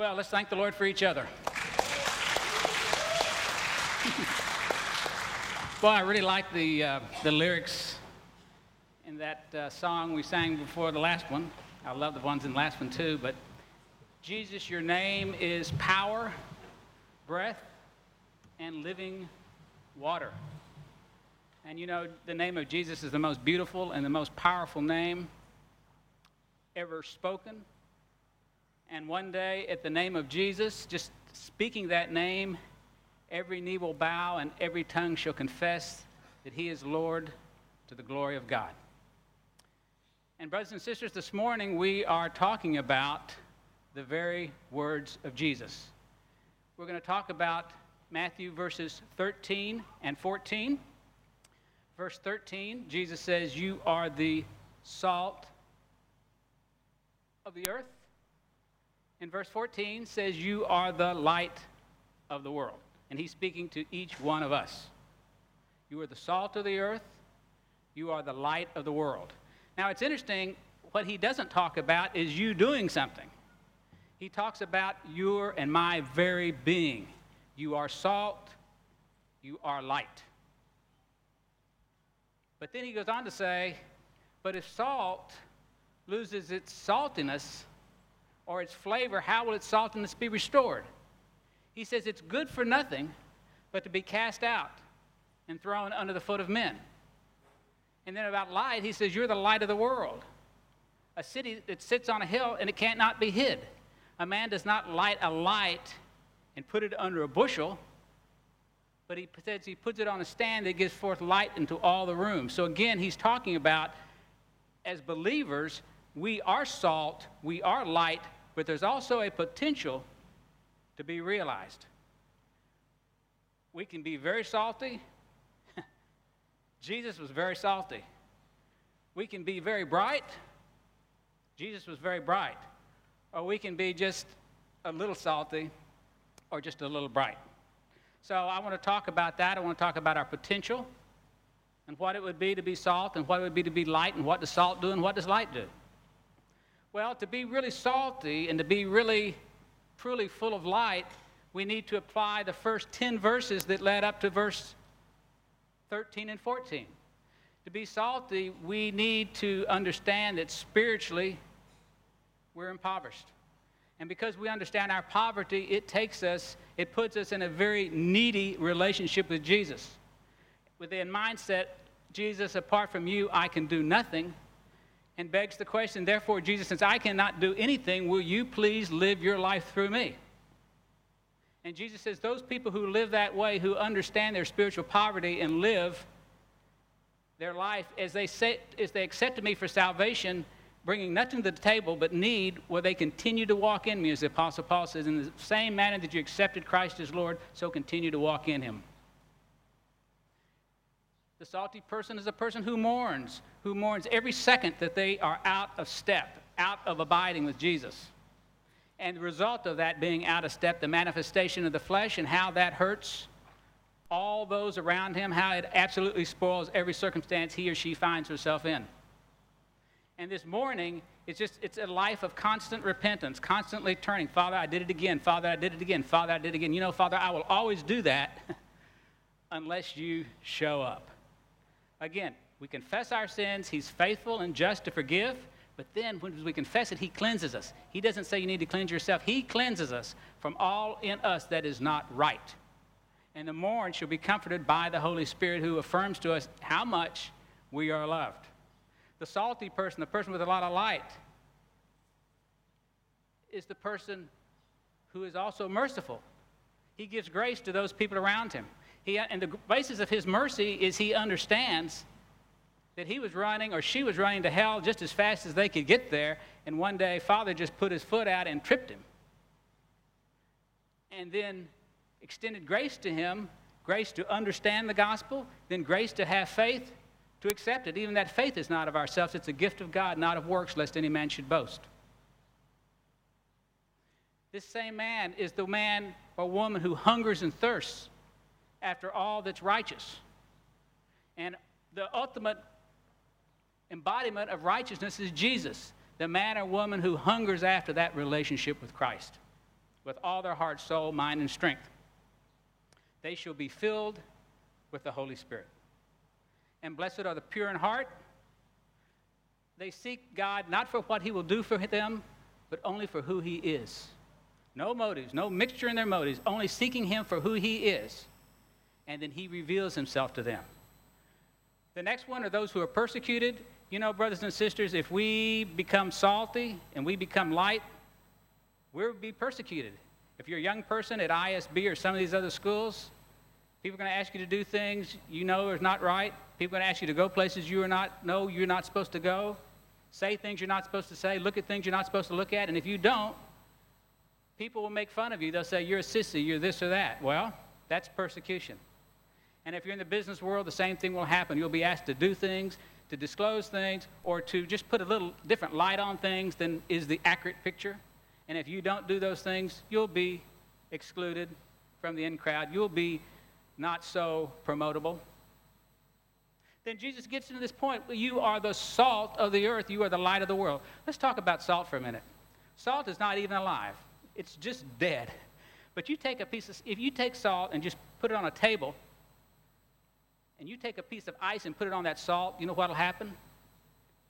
Well, let's thank the Lord for each other. well, I really like the, uh, the lyrics in that uh, song we sang before the last one. I love the ones in the last one too, but Jesus, your name is power, breath, and living water. And you know, the name of Jesus is the most beautiful and the most powerful name ever spoken and one day, at the name of Jesus, just speaking that name, every knee will bow and every tongue shall confess that he is Lord to the glory of God. And, brothers and sisters, this morning we are talking about the very words of Jesus. We're going to talk about Matthew verses 13 and 14. Verse 13, Jesus says, You are the salt of the earth in verse 14 says, You are the light of the world. And he's speaking to each one of us. You are the salt of the earth. You are the light of the world. Now, it's interesting, what he doesn't talk about is you doing something. He talks about your and my very being. You are salt, you are light. But then he goes on to say, But if salt loses its saltiness, or its flavor, how will its saltiness be restored? He says it's good for nothing but to be cast out and thrown under the foot of men. And then about light, he says, You're the light of the world. A city that sits on a hill and it cannot be hid. A man does not light a light and put it under a bushel, but he says he puts it on a stand that gives forth light into all the rooms. So again, he's talking about as believers, we are salt, we are light, but there's also a potential to be realized. We can be very salty. Jesus was very salty. We can be very bright. Jesus was very bright. Or we can be just a little salty or just a little bright. So I want to talk about that. I want to talk about our potential and what it would be to be salt and what it would be to be light and what does salt do and what does light do. Well, to be really salty and to be really, truly full of light, we need to apply the first 10 verses that led up to verse 13 and 14. To be salty, we need to understand that spiritually we're impoverished. And because we understand our poverty, it takes us, it puts us in a very needy relationship with Jesus. With the mindset, Jesus, apart from you, I can do nothing and begs the question therefore, Jesus, since I cannot do anything, will you please live your life through me? And Jesus says, those people who live that way, who understand their spiritual poverty and live their life as they, say, as they accepted me for salvation, bringing nothing to the table but need, will they continue to walk in me, as the Apostle Paul says, in the same manner that you accepted Christ as Lord, so continue to walk in him. The salty person is a person who mourns, who mourns every second that they are out of step, out of abiding with Jesus. And the result of that being out of step, the manifestation of the flesh and how that hurts all those around him, how it absolutely spoils every circumstance he or she finds herself in. And this morning, it's just it's a life of constant repentance, constantly turning. Father, I did it again. Father, I did it again. Father, I did it again. You know, Father, I will always do that unless you show up. Again, we confess our sins. He's faithful and just to forgive. But then when we confess it, He cleanses us. He doesn't say you need to cleanse yourself. He cleanses us from all in us that is not right. And the mourn shall be comforted by the Holy Spirit who affirms to us how much we are loved. The salty person, the person with a lot of light, is the person who is also merciful. He gives grace to those people around him. He, and the basis of his mercy is he understands that he was running or she was running to hell just as fast as they could get there, and one day Father just put his foot out and tripped him. And then extended grace to him, grace to understand the gospel, then grace to have faith to accept it. Even that faith is not of ourselves, it's a gift of God, not of works, lest any man should boast. This same man is the man or woman who hungers and thirsts after all that's righteous. And the ultimate embodiment of righteousness is Jesus, the man or woman who hungers after that relationship with Christ. with all their heart, soul, mind, and strength. They shall be filled with the Holy Spirit. And blessed are the pure in heart. They seek God not for what He will do for them, but only for who He is. No motives, no mixture in their motives, only seeking Him for who He is. And then He reveals Himself to them. The next one are those who are persecuted. You know, brothers and sisters, if we become salty and we become light, we'll be persecuted. If you're a young person at ISB or some of these other schools, people are going to ask you to do things you know is not right. People are going to ask you to go places you are not know you're not supposed to go, say things you're not supposed to say, look at things you're not supposed to look at, and if you don't, people will make fun of you. They'll say you're a sissy, you're this or that. Well, that's persecution. And if you're in the business world, the same thing will happen. You'll be asked to do things, to disclose things, or to just put a little different light on things than is the accurate picture. And if you don't do those things, you'll be excluded from the in crowd. You'll be not so promotable. Then Jesus gets into this point you are the salt of the earth, you are the light of the world. Let's talk about salt for a minute. Salt is not even alive, it's just dead. But you take a piece of, if you take salt and just put it on a table, and you take a piece of ice and put it on that salt, you know what'll happen?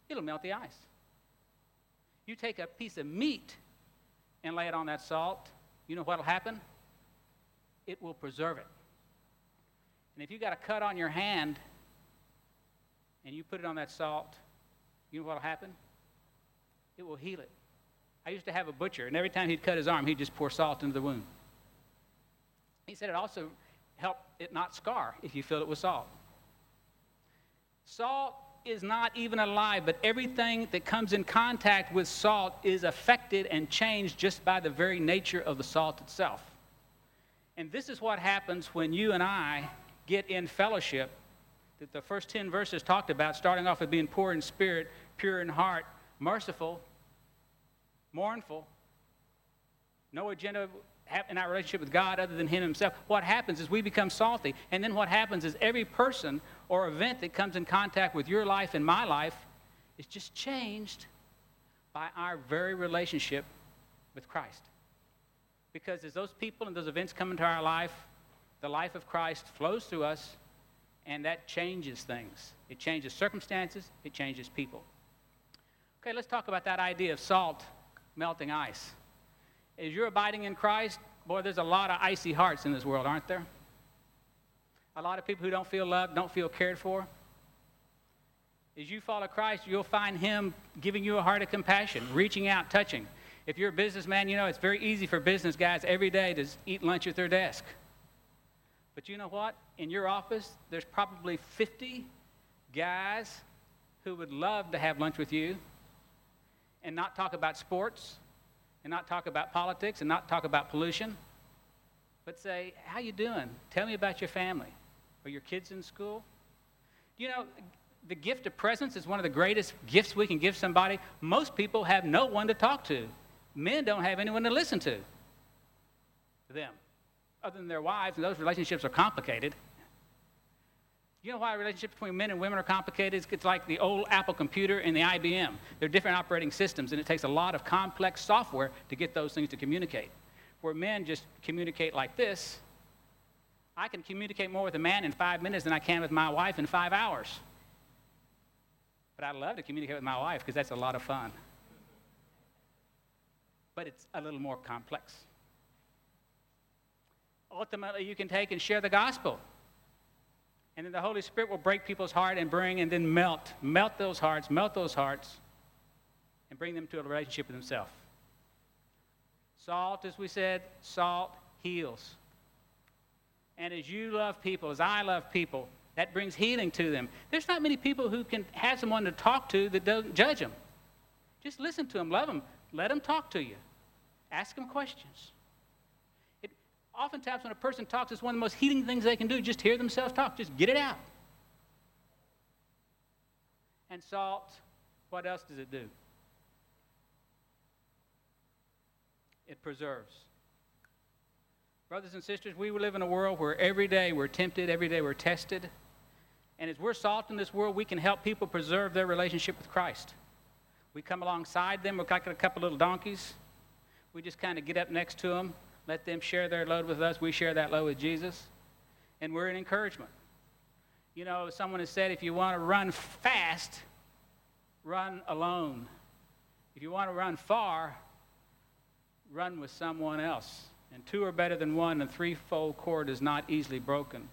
It'll melt the ice. You take a piece of meat and lay it on that salt, you know what'll happen? It will preserve it. And if you got a cut on your hand and you put it on that salt, you know what'll happen? It will heal it. I used to have a butcher, and every time he'd cut his arm, he'd just pour salt into the wound. He said it also helped it not scar if you fill it with salt. Salt is not even alive, but everything that comes in contact with salt is affected and changed just by the very nature of the salt itself. And this is what happens when you and I get in fellowship that the first 10 verses talked about, starting off with being poor in spirit, pure in heart, merciful, mournful, no agenda in our relationship with God other than Him Himself. What happens is we become salty. And then what happens is every person or event that comes in contact with your life and my life is just changed by our very relationship with Christ. Because as those people and those events come into our life, the life of Christ flows through us, and that changes things. It changes circumstances, it changes people. Okay, let's talk about that idea of salt melting ice. As you're abiding in Christ, boy, there's a lot of icy hearts in this world, aren't there? a lot of people who don't feel loved, don't feel cared for. As you follow Christ, you'll find Him giving you a heart of compassion, reaching out, touching. If you're a businessman, you know it's very easy for business guys every day to eat lunch at their desk. But you know what? In your office, there's probably 50 guys who would love to have lunch with you and not talk about sports and not talk about politics and not talk about pollution, but say, "How you doing? Tell me about your family." Are your kids in school? You know, the gift of presence is one of the greatest gifts we can give somebody. Most people have no one to talk to. Men don't have anyone to listen to them, other than their wives, and those relationships are complicated. You know why relationships between men and women are complicated? It's like the old Apple computer and the IBM. They're different operating systems, and it takes a lot of complex software to get those things to communicate. Where men just communicate like this, I can communicate more with a man in five minutes than I can with my wife in five hours. But I love to communicate with my wife because that's a lot of fun. But it's a little more complex. Ultimately, you can take and share the gospel. And then the Holy Spirit will break people's heart and bring and then melt, melt those hearts, melt those hearts, and bring them to a relationship with Himself. Salt, as we said, salt heals. And as you love people, as I love people, that brings healing to them. There's not many people who can have someone to talk to that doesn't judge them. Just listen to them, love them, let them talk to you, ask them questions. Oftentimes, when a person talks, it's one of the most healing things they can do. Just hear themselves talk, just get it out. And salt, what else does it do? It preserves. Brothers and sisters, we live in a world where every day we're tempted, every day we're tested. And as we're salt in this world, we can help people preserve their relationship with Christ. We come alongside them, we're like a couple little donkeys. We just kind of get up next to them, let them share their load with us. We share that load with Jesus, and we're an encouragement. You know, someone has said if you want to run fast, run alone. If you want to run far, run with someone else. And two are better than one, and threefold cord is not easily broken.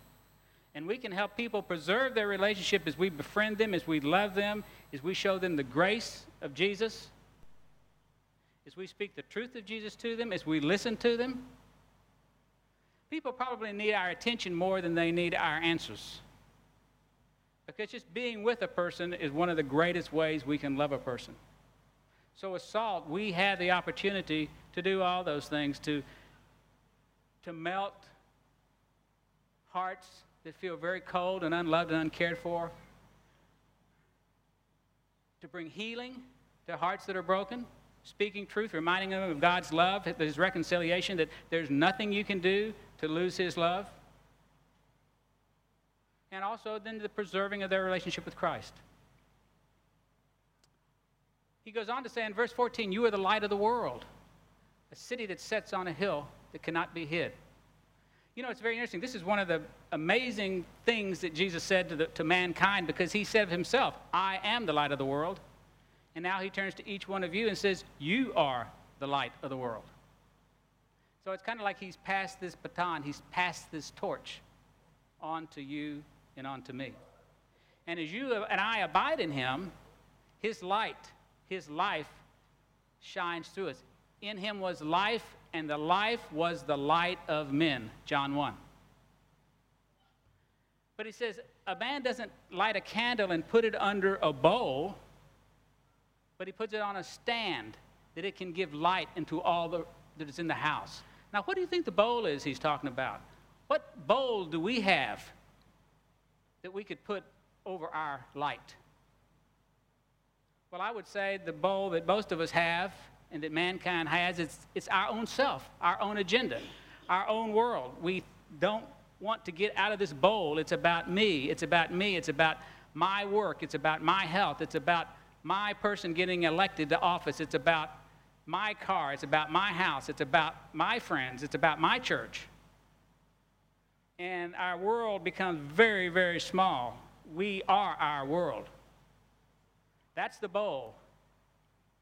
And we can help people preserve their relationship as we befriend them, as we love them, as we show them the grace of Jesus, as we speak the truth of Jesus to them, as we listen to them. People probably need our attention more than they need our answers. Because just being with a person is one of the greatest ways we can love a person. So, as salt, we have the opportunity to do all those things to, to melt hearts that feel very cold and unloved and uncared for, to bring healing to hearts that are broken, speaking truth, reminding them of God's love, His reconciliation, that there's nothing you can do to lose His love and also then the preserving of their relationship with Christ. He goes on to say in verse 14, You are the light of the world, a city that sets on a hill that cannot be hid. You know, it's very interesting. This is one of the amazing things that Jesus said to, the, to mankind because he said of himself, I am the light of the world. And now he turns to each one of you and says, You are the light of the world. So it's kind of like he's passed this baton, he's passed this torch on to you and unto me. And as you and I abide in him, his light, his life shines through us. In him was life, and the life was the light of men. John 1. But he says, a man doesn't light a candle and put it under a bowl, but he puts it on a stand that it can give light into all the, that is in the house. Now, what do you think the bowl is he's talking about? What bowl do we have that we could put over our light? Well, I would say the bowl that most of us have and that mankind has, it's, it's our own self, our own agenda, our own world. We don't want to get out of this bowl. It's about me. It's about me. It's about my work. It's about my health. It's about my person getting elected to office. It's about my car. It's about my house. It's about my friends. It's about my church and our world becomes very, very small. We are our world. That's the bowl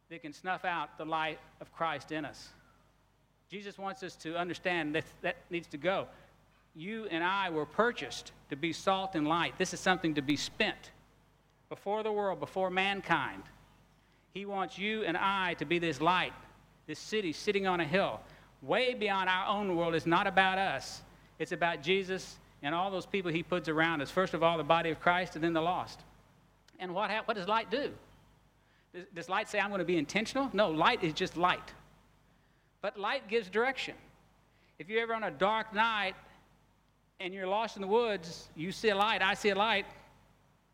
that can snuff out the light of Christ in us. Jesus wants us to understand that that needs to go. You and I were purchased to be salt and light. This is something to be spent before the world, before mankind. He wants you and I to be this light, this city sitting on a hill, way beyond our own world. It's not about us. It's about Jesus and all those people he puts around us. First of all, the body of Christ, and then the lost. And what, ha- what does light do? Does, does light say, I'm going to be intentional? No, light is just light. But light gives direction. If you're ever on a dark night and you're lost in the woods, you see a light, I see a light,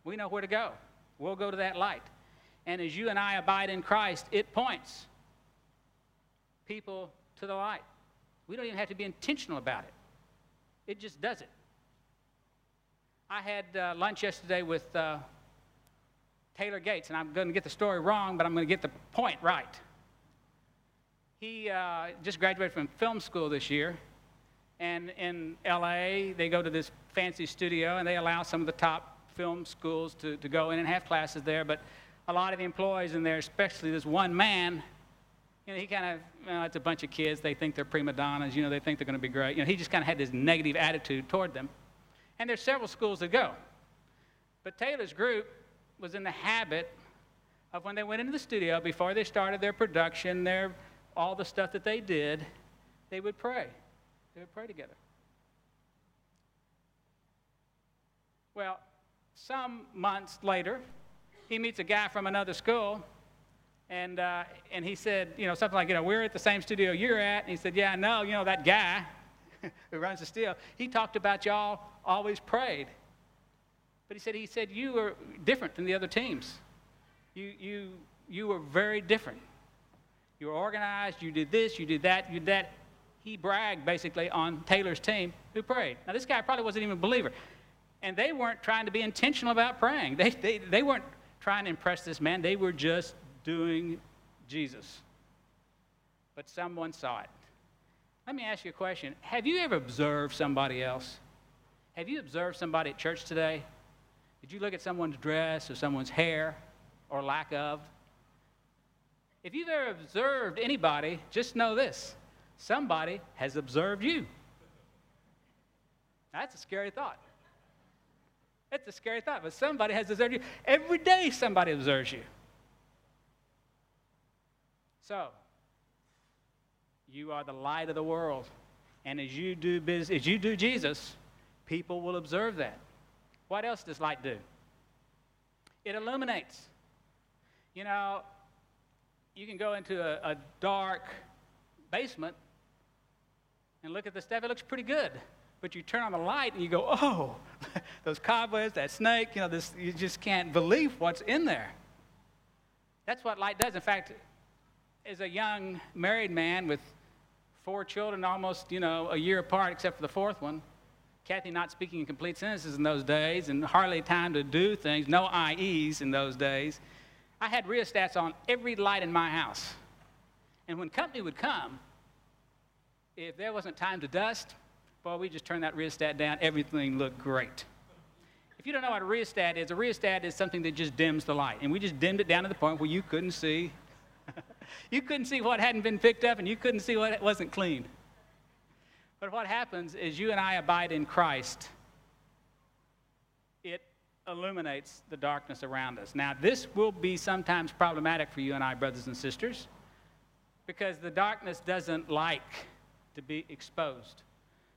we know where to go. We'll go to that light. And as you and I abide in Christ, it points people to the light. We don't even have to be intentional about it. It just does it. I had uh, lunch yesterday with uh, Taylor Gates, and I'm going to get the story wrong, but I'm going to get the point right. He uh, just graduated from film school this year, and in LA, they go to this fancy studio, and they allow some of the top film schools to, to go in and have classes there, but a lot of the employees in there, especially this one man, you know, he kind of, well, it's a bunch of kids. They think they're prima donnas. You know, they think they're going to be great. You know, he just kind of had this negative attitude toward them. And there's several schools to go. But Taylor's group was in the habit of when they went into the studio, before they started their production, their, all the stuff that they did, they would pray. They would pray together. Well, some months later, he meets a guy from another school and, uh, and he said, you know, something like, you know, we're at the same studio you're at. And he said, yeah, no, you know, that guy who runs the studio, he talked about y'all always prayed. But he said, he said, you were different than the other teams. You, you, you were very different. You were organized, you did this, you did that, you did that. He bragged basically on Taylor's team who prayed. Now, this guy probably wasn't even a believer. And they weren't trying to be intentional about praying. They, they, they weren't trying to impress this man. They were just doing Jesus. but someone saw it. Let me ask you a question. Have you ever observed somebody else? Have you observed somebody at church today? Did you look at someone's dress or someone's hair or lack of? If you've ever observed anybody, just know this somebody has observed you. That's a scary thought. It's a scary thought, but somebody has observed you. Every day, somebody observes you. So, you are the light of the world. And as you do business, as you do Jesus, people will observe that. What else does light do? It illuminates. You know, you can go into a, a dark basement and look at the stuff, it looks pretty good. But you turn on the light and you go, oh, those cobwebs, that snake, you know, this, you just can't believe what's in there. That's what light does. In fact, as a young married man with four children almost, you know, a year apart except for the fourth one, Kathy not speaking in complete sentences in those days and hardly time to do things, no IEs in those days, I had rheostats on every light in my house. And when company would come, if there wasn't time to dust, boy, we just turned that rheostat down. Everything looked great. If you don't know what a rheostat is, a rheostat is something that just dims the light. And we just dimmed it down to the point where you couldn't see. you couldn't see what hadn't been picked up, and you couldn't see what wasn't clean. But what happens is you and I abide in Christ, it illuminates the darkness around us. Now, this will be sometimes problematic for you and I, brothers and sisters, because the darkness doesn't like to be exposed.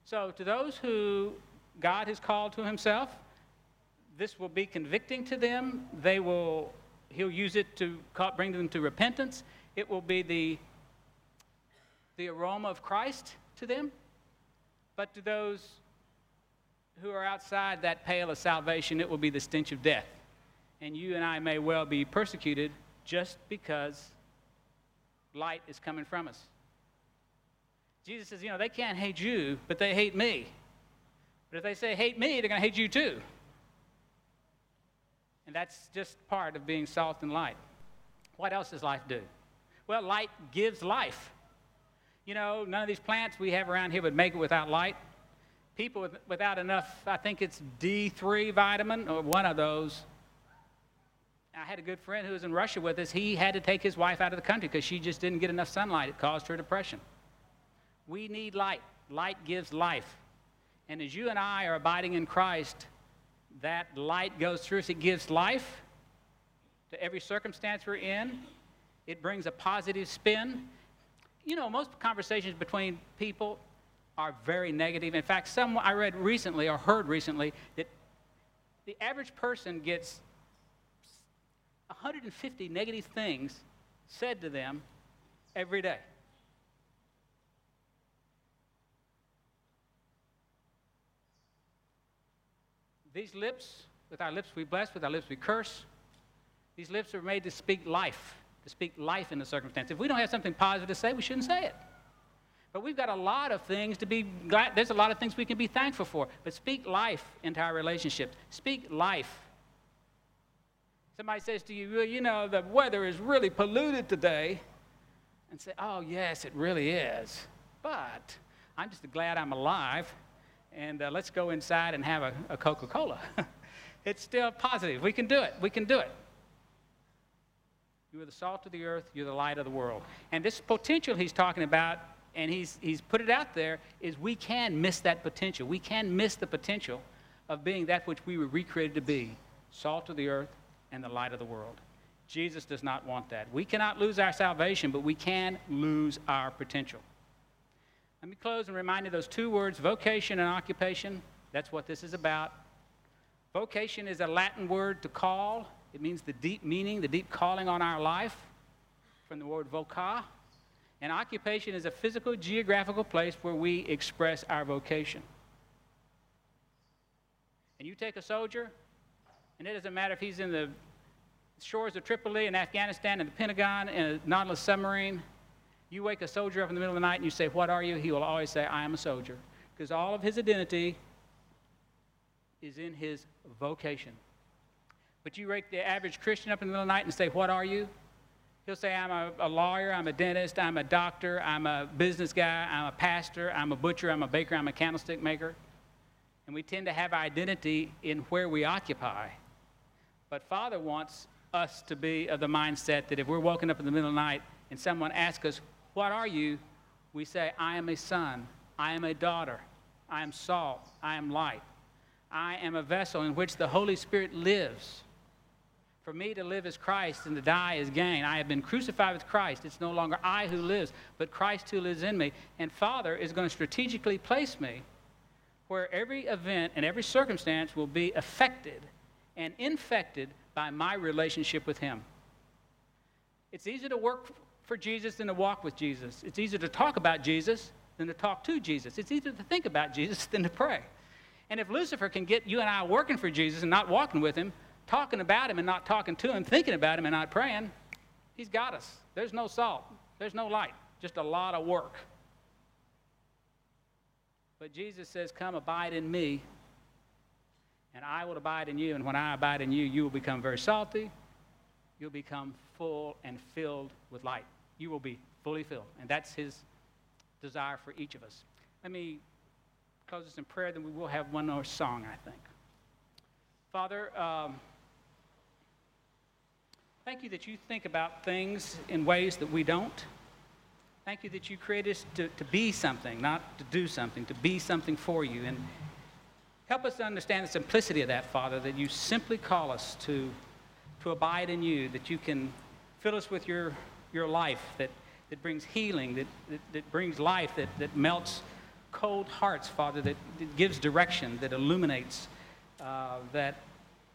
So, to those who God has called to Himself, this will be convicting to them. They will, He'll use it to bring them to repentance. It will be the, the aroma of Christ to them. But to those who are outside that pale of salvation, it will be the stench of death. And you and I may well be persecuted just because light is coming from us. Jesus says, you know, they can't hate you, but they hate me. But if they say hate me, they're going to hate you too. And that's just part of being salt and light. What else does life do? Well, light gives life. You know, none of these plants we have around here would make it without light. People with, without enough, I think it's D3 vitamin, or one of those. I had a good friend who was in Russia with us. He had to take his wife out of the country because she just didn't get enough sunlight. It caused her depression. We need light. Light gives life. And as you and I are abiding in Christ, that light goes through us. It gives life to every circumstance we're in. It brings a positive spin. You know, most conversations between people are very negative. In fact, some I read recently or heard recently that the average person gets 150 negative things said to them every day. These lips, with our lips we bless, with our lips we curse. These lips are made to speak life, to speak life in the circumstance. If we don't have something positive to say, we shouldn't say it. But we've got a lot of things to be glad. There's a lot of things we can be thankful for. But speak life into our relationships. Speak life. Somebody says to you, well, you know, the weather is really polluted today. And say, oh, yes, it really is. But I'm just glad I'm alive and uh, let's go inside and have a, a Coca Cola. it's still positive. We can do it. We can do it. You are the salt of the earth, you're the light of the world. And this potential he's talking about, and he's, he's put it out there, is we can miss that potential. We can miss the potential of being that which we were recreated to be salt of the earth and the light of the world. Jesus does not want that. We cannot lose our salvation, but we can lose our potential. Let me close and remind you those two words, vocation and occupation. That's what this is about. Vocation is a Latin word to call. It means the deep meaning, the deep calling on our life from the word voca. And occupation is a physical, geographical place where we express our vocation. And you take a soldier, and it doesn't matter if he's in the shores of Tripoli in Afghanistan, in the Pentagon, in a Nautilus submarine, you wake a soldier up in the middle of the night and you say, What are you? He will always say, I am a soldier. Because all of his identity is in his vocation. But you wake the average Christian up in the middle of the night and say, What are you? He'll say, I'm a, a, lawyer, I'm a dentist, I'm a doctor, I'm a business guy, I'm a pastor, I'm a butcher, I'm a baker, I'm a candlestick maker. And we tend to have identity in where we occupy. But Father wants us to be of the mindset that if we're woken up in the middle of the night and someone asks us, What are you? we say, I am a son, I am a daughter, I am salt, I am light. I am a vessel in which the Holy Spirit lives. For me to live as Christ and to die is gain. I have been crucified with Christ. It's no longer I who lives, but Christ who lives in me. And Father is going to strategically place me where every event and every circumstance will be affected and infected by my relationship with Him. It's easy to work for Jesus than to walk with Jesus. It's easier to talk about Jesus than to talk to Jesus. It's easier to think about Jesus than to pray. And if Lucifer can get you and I working for Jesus and not walking with Him, talking about him and not talking to him, thinking about him and not praying, he's got us. There's no salt, there's no light, just a lot of work. But Jesus says, Come abide in me, and I will abide in you. And when I abide in you, you will become very salty. You'll become full and filled with light. You will be fully filled. And that's his desire for each of us. Let me close this in prayer, then we will have one more song, I think. Father, um, Thank you that you think about things in ways that we don't. Thank you that you created us to, to be something, not to do something, to be something for you. And help us to understand the simplicity of that, Father, that you simply call us to, to abide in you, that you can fill us with your, your life that, that brings healing, that, that, that brings life, that, that melts cold hearts, Father, that, that gives direction, that illuminates, uh, that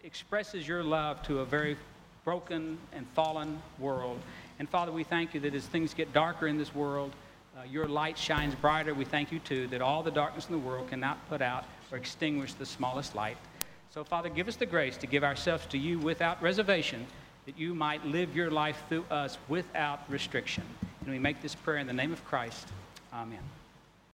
expresses your love to a very broken and fallen world. And Father, we thank you that as things get darker in this world, uh, your light shines brighter. We thank you, too, that all the darkness in the world cannot put out or extinguish the smallest light. So, Father, give us the grace to give ourselves to you without reservation, that you might live your life through us without restriction. And we make this prayer in the name of Christ. Amen.